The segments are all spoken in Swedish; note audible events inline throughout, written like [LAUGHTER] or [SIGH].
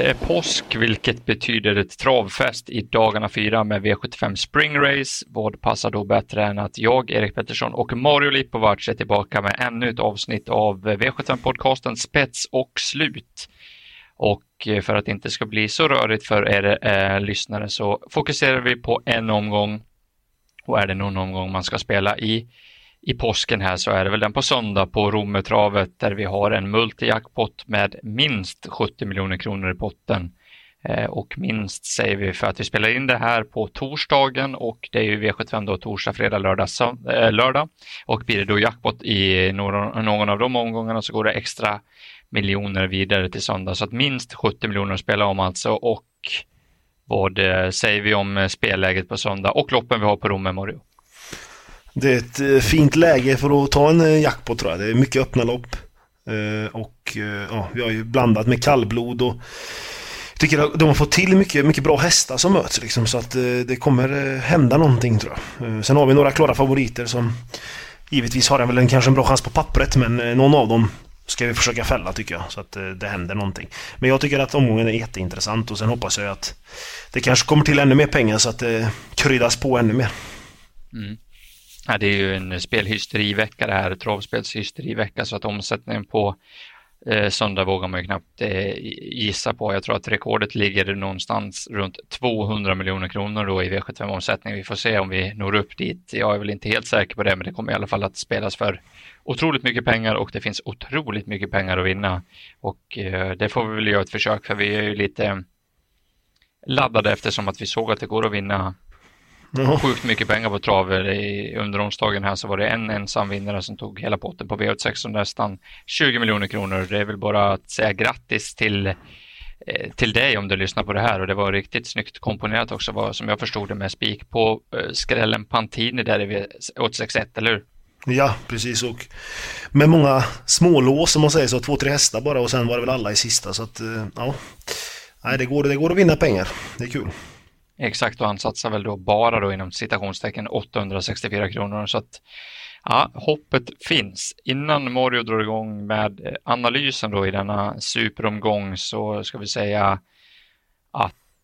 Det är påsk, vilket betyder ett travfest i dagarna fyra med V75 Spring Race. Vad passar då bättre än att jag, Erik Pettersson och Mario Lipovac är tillbaka med ännu ett avsnitt av V75-podcasten Spets och slut. Och eh, för att det inte ska bli så rörigt för er eh, lyssnare så fokuserar vi på en omgång. Och är det någon omgång man ska spela i i påsken här så är det väl den på söndag på Rommetravet där vi har en multijackpot med minst 70 miljoner kronor i potten. Eh, och minst säger vi för att vi spelar in det här på torsdagen och det är ju V75 då torsdag, fredag, lördag, äh, lördag. Och blir det då jackpot i någon, någon av de omgångarna så går det extra miljoner vidare till söndag. Så att minst 70 miljoner att spela om alltså och vad eh, säger vi om spelläget på söndag och loppen vi har på Romme Morio? Det är ett eh, fint läge för att ta en eh, jackpot tror jag. Det är mycket öppna lopp. Eh, och ja, vi har ju blandat med kallblod och jag tycker att de har fått till mycket, mycket bra hästar som möts liksom, så att det kommer hända någonting tror jag. Sen har vi några klara favoriter som givetvis har väl en, kanske en bra chans på pappret men någon av dem ska vi försöka fälla tycker jag så att det händer någonting. Men jag tycker att omgången är jätteintressant och sen hoppas jag att det kanske kommer till ännu mer pengar så att det kryddas på ännu mer. Mm. Ja, det är ju en spelhysterivecka det här, travspelshysterivecka, så att omsättningen på eh, söndag vågar man ju knappt eh, gissa på. Jag tror att rekordet ligger någonstans runt 200 miljoner kronor då i V75-omsättning. Vi får se om vi når upp dit. Jag är väl inte helt säker på det, men det kommer i alla fall att spelas för otroligt mycket pengar och det finns otroligt mycket pengar att vinna. Och eh, det får vi väl göra ett försök för vi är ju lite laddade eftersom att vi såg att det går att vinna Ja. Sjukt mycket pengar på trav. Under onsdagen här så var det en ensam vinnare som tog hela potten på V86 och nästan 20 miljoner kronor. Det är väl bara att säga grattis till eh, till dig om du lyssnar på det här och det var riktigt snyggt komponerat också som jag förstod det med spik på eh, skrällen Pantini där i V861, eller hur? Ja, precis och med många smålås som man säger så, två, tre hästar bara och sen var det väl alla i sista så att eh, ja. Nej, det går, det går att vinna pengar. Det är kul. Exakt, och han satsar väl då bara då inom citationstecken 864 kronor. Så att ja, hoppet finns. Innan Mario drar igång med analysen då i denna superomgång så ska vi säga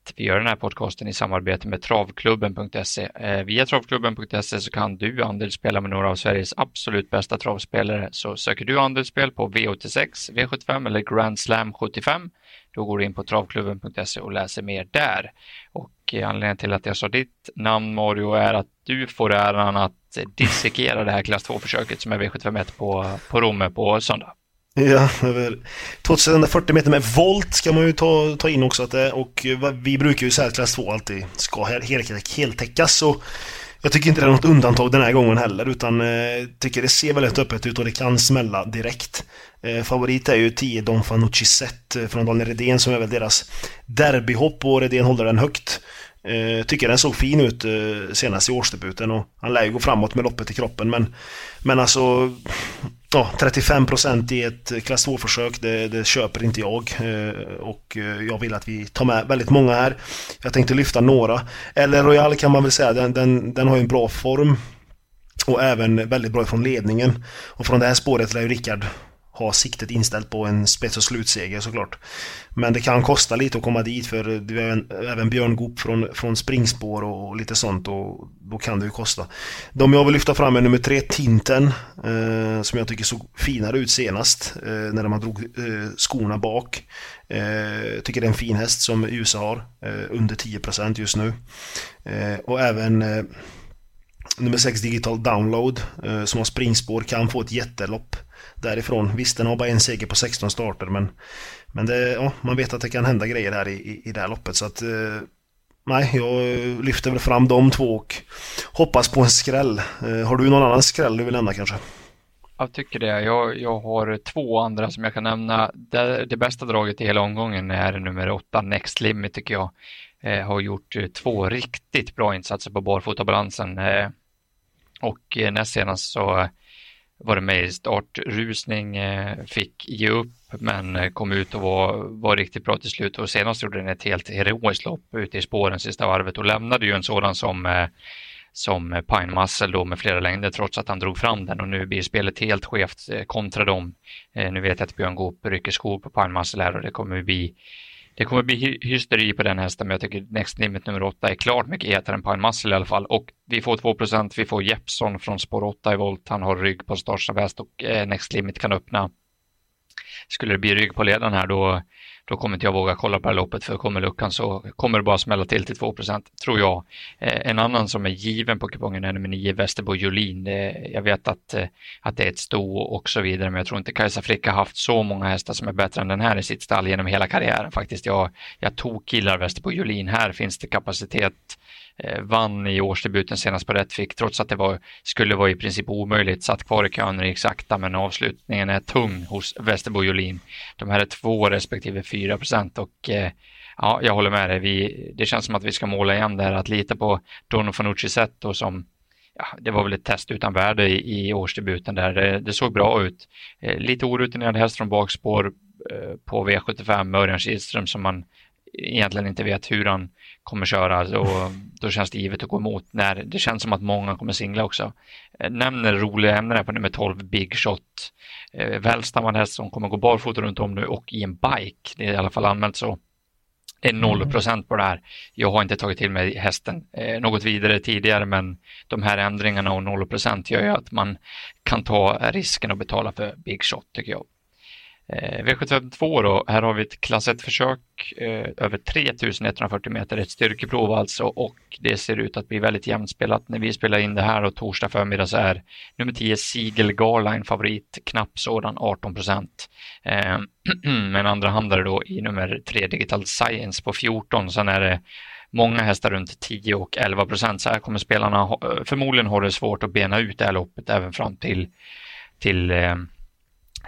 att vi gör den här podcasten i samarbete med travklubben.se. Eh, via travklubben.se så kan du andelsspela med några av Sveriges absolut bästa travspelare. Så söker du andelsspel på V86, V75 eller Grand Slam 75 då går du in på travklubben.se och läser mer där. Och eh, anledningen till att jag sa ditt namn Mario är att du får äran att dissekera det här klass 2-försöket som är V751 på, på Romme på söndag. [LAUGHS] Ja, över 2140 meter med volt ska man ju ta, ta in också. Att det, och vi brukar ju säga att klass 2 alltid ska heltäckas. så jag tycker inte det är något undantag den här gången heller utan eh, tycker det ser väldigt öppet ut och det kan smälla direkt. Eh, favorit är ju 10 Don Fanucci Set eh, från Daniel Redén som är väl deras derbyhopp och Redén håller den högt. Eh, tycker den såg fin ut eh, senast i årsdebuten och han lär ju gå framåt med loppet i kroppen men Men alltså ja, 35% i ett klass 2-försök, det, det, köper inte jag. Eh, och eh, jag vill att vi tar med väldigt många här. Jag tänkte lyfta några. Eller Royal kan man väl säga, den, den, den har ju en bra form. Och även väldigt bra från ledningen. Och från det här spåret lär ju Rickard ha siktet inställt på en spets och slutseger såklart. Men det kan kosta lite att komma dit för det är även Björn Goop från, från springspår och lite sånt och då kan det ju kosta. De jag vill lyfta fram är nummer tre, Tinten, eh, som jag tycker såg finare ut senast eh, när man drog eh, skorna bak. Eh, tycker det är en fin häst som USA har, eh, under 10% just nu. Eh, och även eh, nummer 6 Digital Download eh, som har springspår kan få ett jättelopp därifrån. Visst, den har bara en seger på 16 starter men, men det, ja, man vet att det kan hända grejer här i, i, i det här loppet. Så att, eh, nej, jag lyfter väl fram de två och hoppas på en skräll. Eh, har du någon annan skräll du vill nämna kanske? Jag tycker det. Jag, jag har två andra som jag kan nämna. Det, det bästa draget i hela omgången är nummer åtta, Next Limit tycker jag. Eh, har gjort eh, två riktigt bra insatser på barfotabalansen. Eh, och eh, näst senast så var det med i startrusning, eh, fick ge upp men eh, kom ut och var, var riktigt bra till slut och senast gjorde den ett helt heroiskt lopp ute i spåren sista varvet och lämnade ju en sådan som eh, som Pine Muscle då med flera längder trots att han drog fram den och nu blir spelet helt skevt kontra dem. Nu vet jag att Björn Goop rycker skor på Pine Muscle här och det kommer bli det kommer bli hysteri på den hästen, men jag tycker Next Limit nummer 8 är klart mycket hetare än Pine Muscle i alla fall. Och vi får 2% vi får Jeppson från spår 8 i volt. Han har rygg på startsnabb häst och eh, Next Limit kan öppna. Skulle det bli rygg på ledaren här då då kommer inte jag våga kolla på det här loppet för kommer luckan så kommer det bara smälla till till 2% tror jag. Eh, en annan som är given på kupongen är nummer 9, Västerbo Jolin. Jag vet att, eh, att det är ett sto och så vidare, men jag tror inte Kajsa Fricka har haft så många hästar som är bättre än den här i sitt stall genom hela karriären faktiskt. Jag, jag tog killar Västerbo Jolin. Här finns det kapacitet Eh, vann i årsdebuten senast på Rättvik trots att det var, skulle vara i princip omöjligt. Satt kvar i kön och gick sakta men avslutningen är tung hos Västerbo Jolin. De här är två respektive fyra procent och eh, ja, jag håller med dig. Vi, det känns som att vi ska måla igen där att lita på Dono Fanucci Zetto som ja, det var väl ett test utan värde i, i årsdebuten där. Det, det såg bra ut. Eh, lite orutinerad häst från bakspår eh, på V75, Örjan Kihlström som man egentligen inte vet hur han kommer köra och då känns det givet att gå emot när det känns som att många kommer singla också. Eh, nämner roliga ämnen på nummer 12, Big Shot. Eh, välstammad häst som kommer gå barfota runt om nu och i en bike. Det är i alla fall anmält så. Det är 0 mm. procent på det här. Jag har inte tagit till mig hästen eh, något vidare tidigare men de här ändringarna och 0 procent gör ju att man kan ta risken och betala för Big Shot tycker jag. Eh, V752 då, här har vi ett klass 1-försök eh, över 3140 meter, ett styrkeprov alltså och det ser ut att bli väldigt jämnspelat. När vi spelar in det här och torsdag förmiddag så är nummer 10 Siegel Garline favorit, knapp sådan 18 procent. Eh, [CLEARS THROAT] men andra handlare då i nummer 3 Digital Science på 14, sen är det många hästar runt 10 och 11 procent. Så här kommer spelarna eh, förmodligen ha det svårt att bena ut det här loppet även fram till, till eh,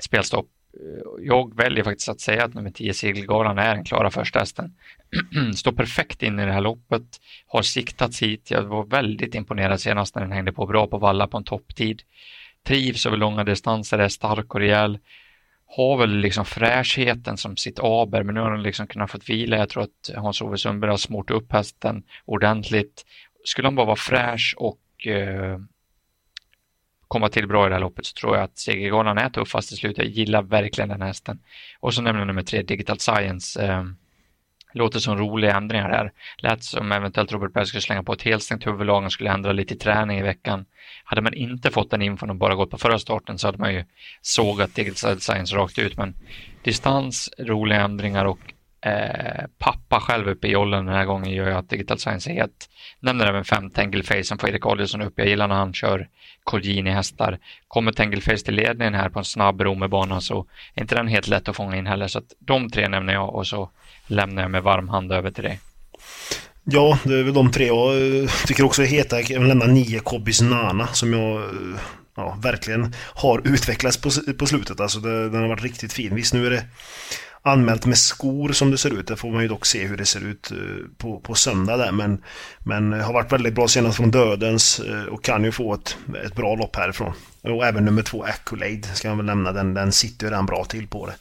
spelstopp Eh, jag väljer faktiskt att säga att nummer 10 Segelgalan är den klara första hästen. [CLEARS THROAT] Står perfekt in i det här loppet, har siktats hit. Jag var väldigt imponerad senast när den hängde på bra på valla på en topptid. Trivs över långa distanser, är stark och rejäl. Har väl liksom fräschheten som sitt aber, men nu har den liksom kunnat få vila. Jag tror att Hans-Ove Sundberg har smort upp hästen ordentligt. Skulle han bara vara fräsch och eh, komma till bra i det här loppet så tror jag att segergalan är tuffast i slutet. Jag gillar verkligen den hästen. Och så nämner nummer tre, Digital Science. Eh, låter som roliga ändringar här. Lät som eventuellt Robert Berg skulle slänga på ett helstängt huvudlag och skulle ändra lite i träning i veckan. Hade man inte fått den infon och bara gått på förra starten så hade man ju sågat Digital Science rakt ut. Men distans, roliga ändringar och Eh, pappa själv uppe i jollen den här gången gör ju att Digital Science är helt... Nämner även fem Tangleface som får Erik Adielsson upp. Jag gillar när han kör Colgjini-hästar. Kommer Tangleface till ledningen här på en snabb romerbana så är inte den helt lätt att fånga in heller. Så att de tre nämner jag och så lämnar jag med varm hand över till dig. Ja, det är väl de tre jag eh, tycker också är heta. Jag vill lämna nio Kobbys Nana som jag eh, ja, verkligen har utvecklats på, på slutet. Alltså det, den har varit riktigt fin. Visst, nu är det anmält med skor som det ser ut. Det får man ju dock se hur det ser ut eh, på, på söndag där. Men, men eh, har varit väldigt bra senast från dödens eh, och kan ju få ett, ett bra lopp härifrån. Och även nummer två, Accolade, ska jag väl nämna. Den, den sitter ju redan bra till på det.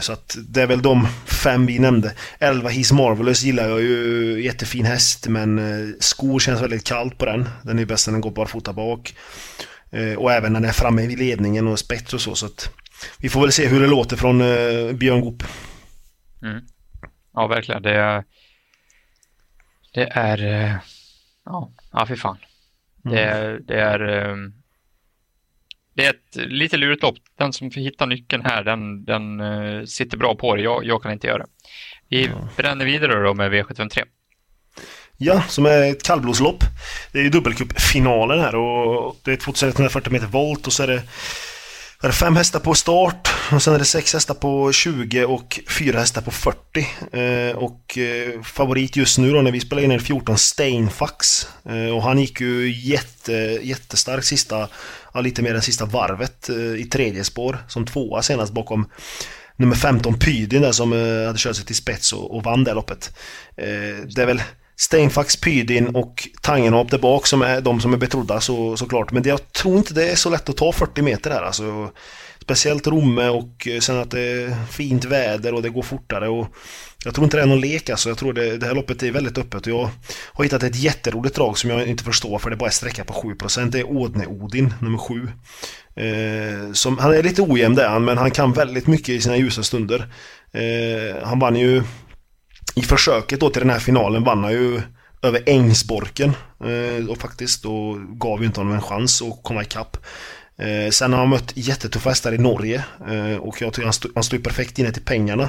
Så att det är väl de fem vi nämnde. 11 His Marvelous gillar jag ju. Jättefin häst, men skor känns väldigt kallt på den. Den är ju bäst när den går barfota bak. Och även när den är framme vid ledningen och spets och så. så att vi får väl se hur det låter från eh, Björn Goop. Mm. Ja, verkligen. Det är... Det är... Eh, ja, ja fy fan. Mm. Det, är, det är... Ehm, det är ett lite lurigt lopp. Den som hittar nyckeln här, den, den uh, sitter bra på det. Jag, jag kan inte göra det. Vi ja. bränner vidare då med V753. Ja, som är ett kallblodslopp. Det är ju dubbelcupfinalen här och det är 2140 meter volt och så är det är det fem hästar på start och sen är det sex hästar på 20 och fyra hästar på 40. Eh, och eh, favorit just nu då när vi spelar in är 14 Steinfax. Eh, och han gick ju jätte, jättestark sista, ja, lite mer än sista varvet eh, i tredje spår som tvåa senast bakom nummer 15 Pydin där som eh, hade kört sig till spets och, och vann det loppet. Eh, det är väl Steinfax, Pydin och Tangenhop där bak som är de som är betrodda så, såklart. Men det, jag tror inte det är så lätt att ta 40 meter här alltså. Speciellt Romme och eh, sen att det är fint väder och det går fortare. Och jag tror inte det är någon lek alltså. Jag tror det, det här loppet är väldigt öppet. Och jag har hittat ett jätteroligt drag som jag inte förstår för det är bara är sträcka på 7%. Det är Ådne-Odin, nummer 7. Eh, som, han är lite ojämn där han, men han kan väldigt mycket i sina ljusa stunder. Eh, han vann ju i försöket då till den här finalen vann han ju över Ängsborken eh, och faktiskt då gav ju inte honom en chans att komma ikapp. Eh, sen har han mött jättetuffa hästar i Norge eh, och jag tycker han, stod, han stod perfekt inne till pengarna.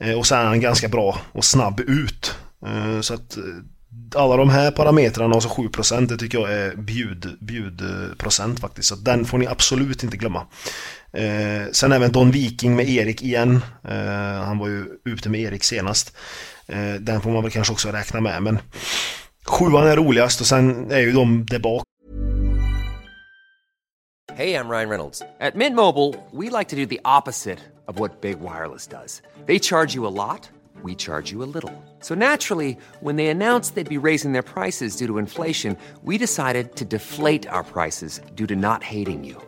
Eh, och sen är han ganska bra och snabb ut. Eh, så att eh, alla de här parametrarna, alltså 7% det tycker jag är bjud, bjudprocent faktiskt. Så den får ni absolut inte glömma. Eh, sen även Don Viking med Erik igen. Eh, han var ju ute med Erik senast. Eh, den får man väl kanske också räkna med, men sjuan är roligast och sen är ju de där bak. Hej, jag Ryan Reynolds. På Mint Mobile, we like to do the opposite of what Big Wireless does. They charge you a lot, we charge you a little. So naturally, when they announced they'd be raising their prices due to inflation, we decided to deflate our prices due to not hating you.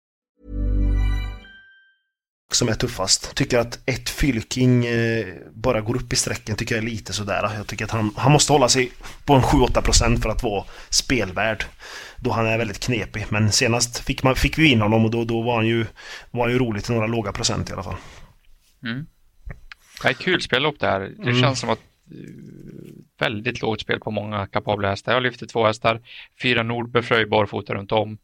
Som är tuffast. Tycker att ett Fylking eh, bara går upp i sträcken tycker jag är lite sådär. Jag tycker att han, han måste hålla sig på en 7-8% för att vara spelvärd. Då han är väldigt knepig. Men senast fick, man, fick vi in honom och då, då var, han ju, var han ju rolig till några låga procent i alla fall. Mm. Det är kul spellopp det här. Det mm. känns som att eh, väldigt lågt spel på många kapabla hästar. Jag lyfter två hästar, fyra Nordbefröj barfota runt om.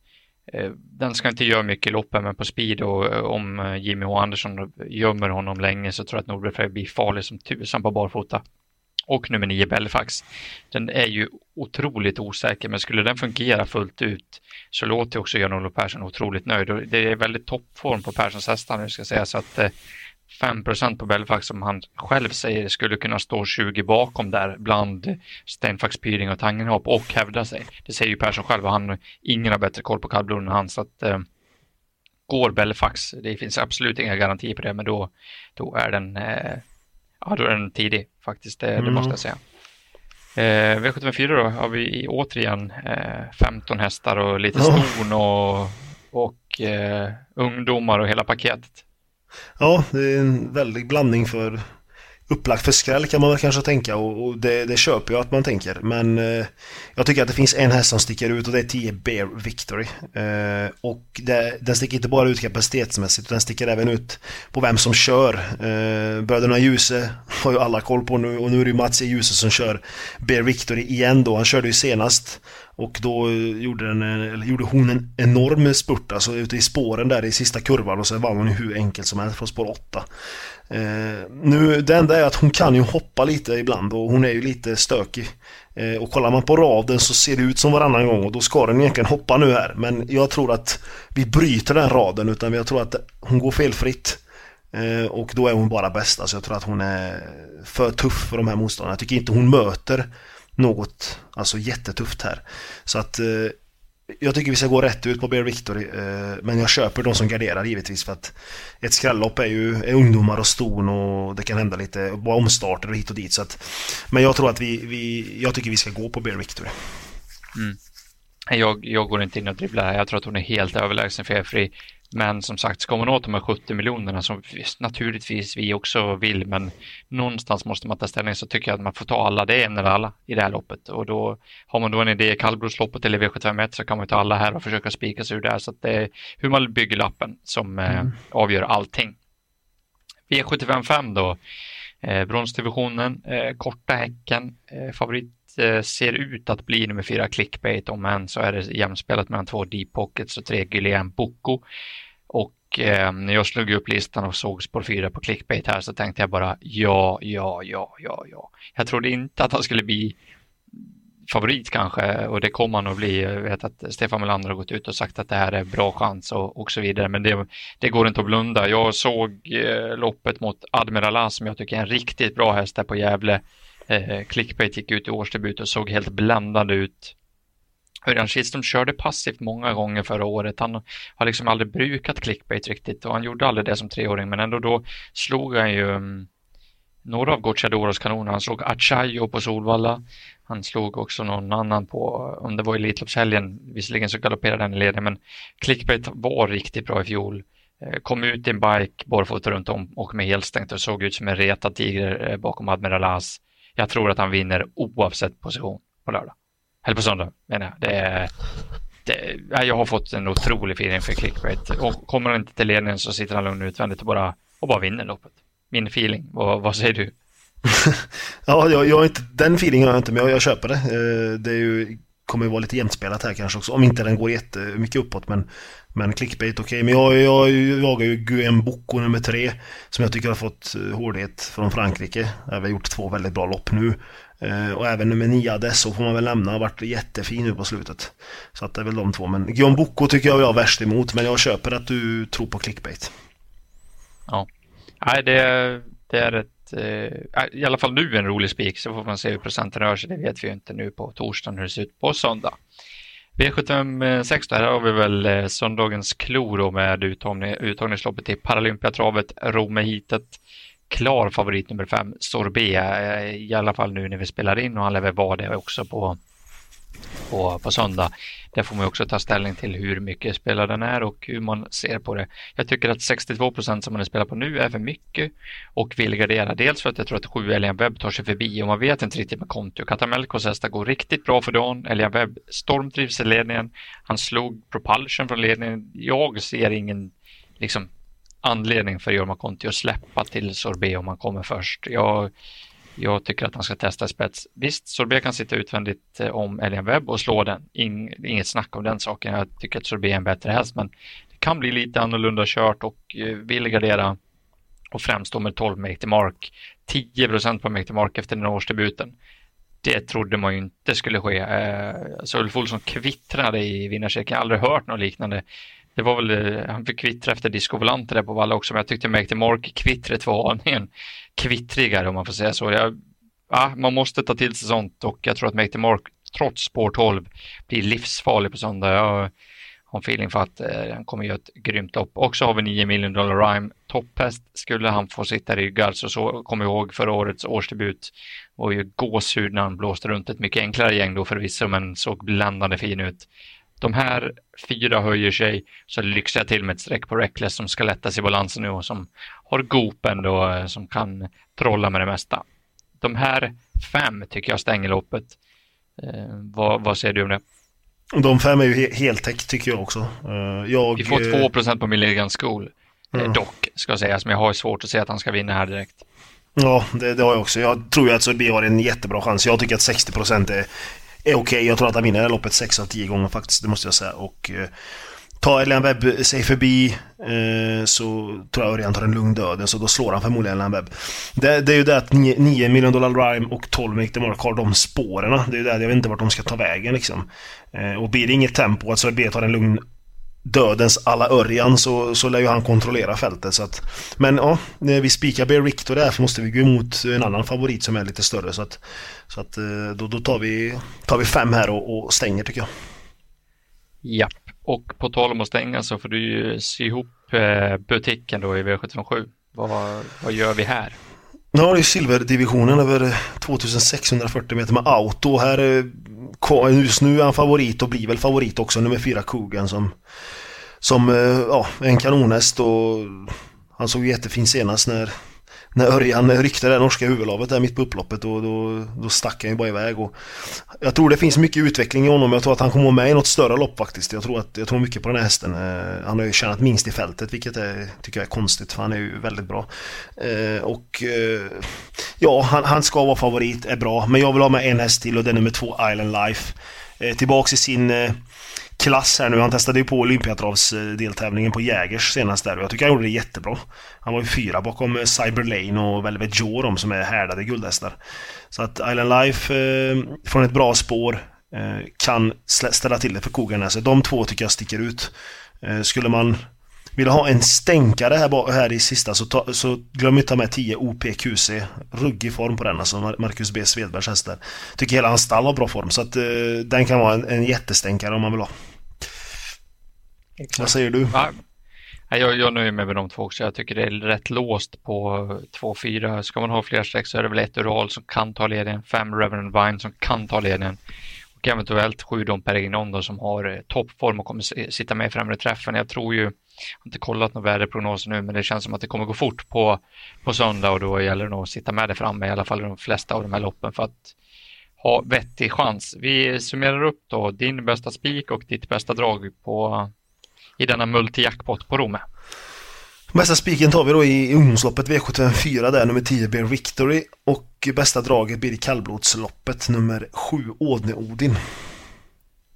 Eh, den ska inte göra mycket i loppen, men på speed och eh, om eh, Jimmy H Andersson gömmer honom länge så tror jag att Nordbefröj blir farlig som tusan på barfota. Och nummer nio Belfax. Den är ju otroligt osäker, men skulle den fungera fullt ut så låter också Jan-Olof Persson otroligt nöjd. Och det är väldigt toppform på Perssons hästar nu ska jag säga, så att 5% på Belfax som han själv säger skulle kunna stå 20 bakom där bland Stenfax, Pyring och Tangenhop och hävda sig. Det säger ju Persson själv och han, ingen har bättre koll på kallbloden än han så att eh, går Belfax, det finns absolut inga garantier på det men då, då är den eh, ja då är den tidig faktiskt, det, mm. det måste jag säga. Eh, V754 då har vi återigen eh, 15 hästar och lite ston och, och eh, ungdomar och hela paketet. Ja, det är en väldig blandning för upplagt för skräll kan man väl kanske tänka och, och det, det, köper jag att man tänker. Men eh, jag tycker att det finns en häst som sticker ut och det är 10 Bear Victory. Eh, och det, den sticker inte bara ut kapacitetsmässigt utan den sticker även ut på vem som kör. Eh, bröderna Ljuse har ju alla koll på nu och nu är det Mats e. Ljuse som kör Bear Victory igen då. Han körde ju senast och då eh, gjorde, den, gjorde hon en enorm spurt, alltså ute i spåren där i sista kurvan och så vann hon hur enkelt som helst från spår 8. Eh, nu, det enda är att hon kan ju hoppa lite ibland och hon är ju lite stökig. Eh, och kollar man på raden så ser det ut som varannan gång och då ska den egentligen hoppa nu här. Men jag tror att vi bryter den raden utan jag tror att hon går felfritt. Eh, och då är hon bara bäst. Alltså jag tror att hon är för tuff för de här motståndarna. Jag tycker inte hon möter något alltså jättetufft här. Så att eh, jag tycker vi ska gå rätt ut på Bear Victory. Eh, men jag köper de som garderar givetvis för att ett skrällopp är ju är ungdomar och ston och det kan hända lite bara omstarter och hit och dit. Så att, men jag tror att vi, vi jag tycker vi ska gå på Bear Victory. Mm. Jag, jag går inte in och dribblar här. Jag tror att hon är helt överlägsen felfri. Men som sagt, ska man åt de här 70 miljonerna som naturligtvis vi också vill, men någonstans måste man ta ställning så tycker jag att man får ta alla, det är en eller alla i det här loppet. Och då har man då en idé i kallblodsloppet eller V751 så kan man ta alla här och försöka spika sig ur det. Så att det är hur man bygger lappen som eh, mm. avgör allting. V755 då, eh, bronsdivisionen, eh, korta häcken, eh, favorit eh, Eh, ser ut att bli nummer fyra clickbait, om än så är det jämspelat mellan två deep pockets och tre Guillain Boko. Och eh, när jag slog upp listan och såg spår fyra på clickbait här så tänkte jag bara ja, ja, ja, ja, ja. Jag trodde inte att han skulle bli favorit kanske och det kommer han att bli. Jag vet att Stefan Melander har gått ut och sagt att det här är bra chans och, och så vidare, men det, det går inte att blunda. Jag såg eh, loppet mot Admiral som jag tycker är en riktigt bra häst där på Gävle Eh, Clickbait gick ut i årsdebut och såg helt bländande ut. Örjan Kihlström körde passivt många gånger förra året. Han har liksom aldrig brukat clickbait riktigt och han gjorde aldrig det som treåring men ändå då slog han ju um, några av Gocciadoros kanoner. Han slog Achayo på Solvalla. Han slog också någon annan på, om det var Elitloppshelgen, visserligen så galopperade han i ledningen men clickbait var riktigt bra i fjol. Eh, kom ut i en bike barfota runt om och med helstängt och såg ut som en retad tiger eh, bakom Admiral As jag tror att han vinner oavsett position på lördag. Eller på söndag menar jag. Det är, det, jag har fått en otrolig feeling för clickbait. Och kommer han inte till ledningen så sitter han lugn utvändigt och bara, och bara vinner loppet. Min feeling. Vad, vad säger du? [LAUGHS] ja, jag, jag inte, den feelingen har jag inte, men jag, jag köper det. Eh, det är ju, kommer ju vara lite jämspelat här kanske också, om inte den går jättemycket uppåt. Men, men clickbait, okej. Okay. Men jag, jag jagar ju Guillaume Bocco nummer tre, som jag tycker har fått eh, hårdhet från Frankrike. Jag har gjort två väldigt bra lopp nu. Eh, och även nummer nio Adesso får man väl nämna, har varit jättefin nu på slutet. Så att det är väl de två. Men Guillaume Bocco tycker jag jag har värst emot, men jag köper att du tror på clickbait. Ja, Nej, det, det är ett, Eh, i alla fall nu en rolig spik, så får man se hur procenten rör sig. Det vet vi ju inte nu på torsdagen hur det ser ut på söndag. V756 eh, här har vi väl eh, söndagens klo med uttagning, uttagningsloppet till Paralympiatravet, Rom-heatet klar favorit nummer fem, Sorbet, i alla fall nu när vi spelar in och han lär väl vara det också på, på, på söndag. Där får man också ta ställning till hur mycket spelare den är och hur man ser på det. Jag tycker att 62 procent som man spelar på nu är för mycket och vill gardera. Dels för att jag tror att sju Elian Webb tar sig förbi och man vet inte riktigt med Kontio. Katamelkos hästar går riktigt bra för dagen. Elian Webb stormtrivs i ledningen. Han slog propulsion från ledningen. Jag ser ingen liksom anledning för Jorma Kontio att släppa till Sorbet om han kommer först. Jag, jag tycker att han ska testa spets. Visst, Sorbet kan sitta utvändigt eh, om Elian Webb och slå den. In, inget snack om den saken. Jag tycker att Sorbet är en bättre häst, men det kan bli lite annorlunda kört och eh, vill gardera och främst då med 12 Make Mark. 10 procent på Make Mark efter den årsdebuten. Det trodde man ju inte skulle ske. Så Ulf Olsson kvittrade i vinnarcirkeln. Jag har aldrig hört något liknande det var väl, eh, han fick kvittra efter diskovolanter där på Valla också, men jag tyckte Make the Mark-kvittret var aningen [LAUGHS] kvittrigare om man får säga så. Jag, ja, man måste ta till sig sånt och jag tror att Make the Mark, trots spår 12, blir livsfarlig på söndag. Jag har en feeling för att eh, han kommer göra ett grymt lopp. Och så har vi 9 million dollar rhyme. Topphäst skulle han få sitta ryggad alltså så, så kom ihåg förra årets årsdebut var ju gåshud när han blåste runt ett mycket enklare gäng då förvisso men såg bländande fin ut de här fyra höjer sig så lyxar jag till med ett streck på Reckless som ska lättas i balansen nu och som har Gopen då eh, som kan trolla med det mesta. De här fem tycker jag stänger loppet. Eh, vad, vad säger du om det? De fem är ju he heltäckt tycker jag också. Uh, jag, Vi får 2 uh, på Milligan School. Mm. Dock, ska sägas, men jag har svårt att se att han ska vinna här direkt. Ja, det, det har jag också. Jag tror ju att Sörby har en jättebra chans. Jag tycker att 60% är är okej. Okay. Jag tror att han vinner det här loppet 6 av 10 gånger faktiskt, det måste jag säga. Och eh, tar Elian Webb sig förbi eh, så tror jag Örjan tar en lugn döden, Så då slår han förmodligen Elian Webb. Det, det, är ju det att 9, 9 miljoner dollar Rhyme och 12 Make Mark har de spåren. Det är ju det, jag vet inte vart de ska ta vägen liksom. Eh, och blir det inget tempo, alltså att Söderberg tar en lugn dödens alla Örjan så, så lär ju han kontrollera fältet. Så att, men ja, vi spikar Bear Rictor där så måste vi gå emot en annan favorit som är lite större. Så att, så att eh, då, då tar, vi, tar vi fem här och, och stänger tycker jag. Ja, och på tal om att stänga så får du ju sy ihop eh, butiken då i V757. Vad, vad gör vi här? Ja, det är silverdivisionen över 2640 meter med auto. Här just nu är han favorit och blir väl favorit också, nummer fyra Kogan som som eh, ja, en kanonhäst och han såg jättefin senast när när Örjan ryckte det norska huvudlavet där mitt på upploppet och då, då stack han ju bara iväg. Och jag tror det finns mycket utveckling i honom. Jag tror att han kommer vara med i något större lopp faktiskt. Jag tror, att, jag tror mycket på den här hästen. Eh, han har ju tjänat minst i fältet vilket är, tycker jag är konstigt för han är ju väldigt bra. Eh, och eh, ja, han, han ska vara favorit, är bra. Men jag vill ha med en häst till och det är nummer två Island Life. Eh, tillbaks i sin klass här nu. Han testade ju på Olympiatravsdeltävlingen på Jägers senast där och jag tycker han gjorde det jättebra. Han var ju fyra bakom eh, Cyberlane och Velvet Joe som är härdade guldhästar. Så att Island Life eh, från ett bra spår eh, kan ställa till det för Kogarnäset. De två tycker jag sticker ut. Eh, skulle man vilja ha en stänkare här, här i sista så, ta, så glöm inte att ta med 10 OPQC. Ruggig form på den alltså, Marcus B Svedbergs hästar. Tycker hela hans stall har bra form så att eh, den kan vara en, en jättestänkare om man vill ha. Exakt. Vad säger du? Ja, jag, jag nöjer mig med de två också. Jag tycker det är rätt låst på 2-4. Ska man ha fler streck så är det väl ett Ural som kan ta ledningen, fem Reverend Vine som kan ta ledningen och eventuellt sju Dom Peregrinon då, som har eh, toppform och kommer sitta med i främre träffen. Jag tror ju jag har inte kollat någon väderprognos nu, men det känns som att det kommer gå fort på, på söndag och då gäller det nog att sitta med det framme i alla fall i de flesta av de här loppen för att ha vettig chans. Vi summerar upp då din bästa spik och ditt bästa drag på, i denna multi-jackpot på Rome. Bästa spiken tar vi då i ungdomsloppet V754 där, nummer 10 blir Victory. Och bästa draget blir i kallblodsloppet, nummer 7 Ådne Odin.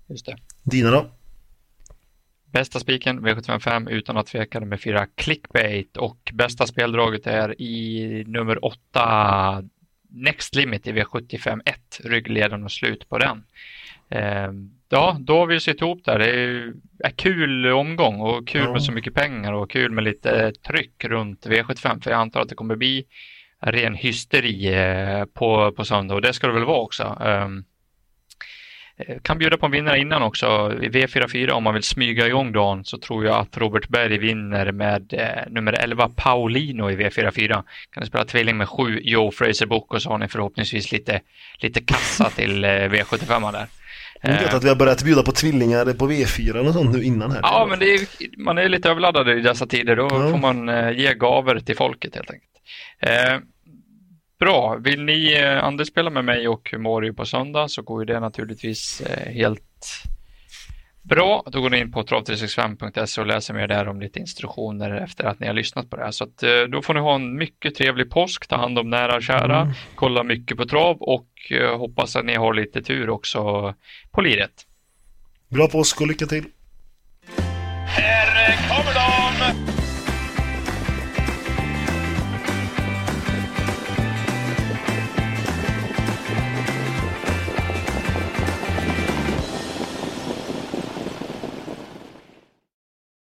Just det. Dina då? Bästa spiken V755 utan att tveka nummer 4 Clickbait och bästa speldraget är i nummer 8 Next Limit i V75 1, ryggledaren och slut på den. Ehm, ja, då har vi sytt ihop där. Det är, kul omgång och kul ja. med så mycket pengar och kul med lite tryck runt V75 för jag antar att det kommer bli ren hysteri eh, på, på söndag och det ska det väl vara också. Ehm, Eh, kan bjuda på en vinnare innan också. I V44 om man vill smyga igång dagen så tror jag att Robert Berg vinner med eh, nummer 11 Paulino i V44. Kan du spela tvilling med 7 Joe Fraser Book och så har ni förhoppningsvis lite, lite kassa till eh, V75 där. Det är gött att vi har börjat bjuda på tvillingar på V4 och sånt nu innan här. Ja, men är, man är lite överladdad i dessa tider. Då ja. får man eh, ge gaver till folket helt enkelt. Eh, Bra, vill ni eh, andelsspela med mig och Mario på söndag så går ju det naturligtvis eh, helt bra. Då går ni in på trav365.se och läser mer där om lite instruktioner efter att ni har lyssnat på det här. Så att, eh, då får ni ha en mycket trevlig påsk, ta hand om nära och kära, mm. kolla mycket på trav och hoppas att ni har lite tur också på liret. Bra påsk och lycka till!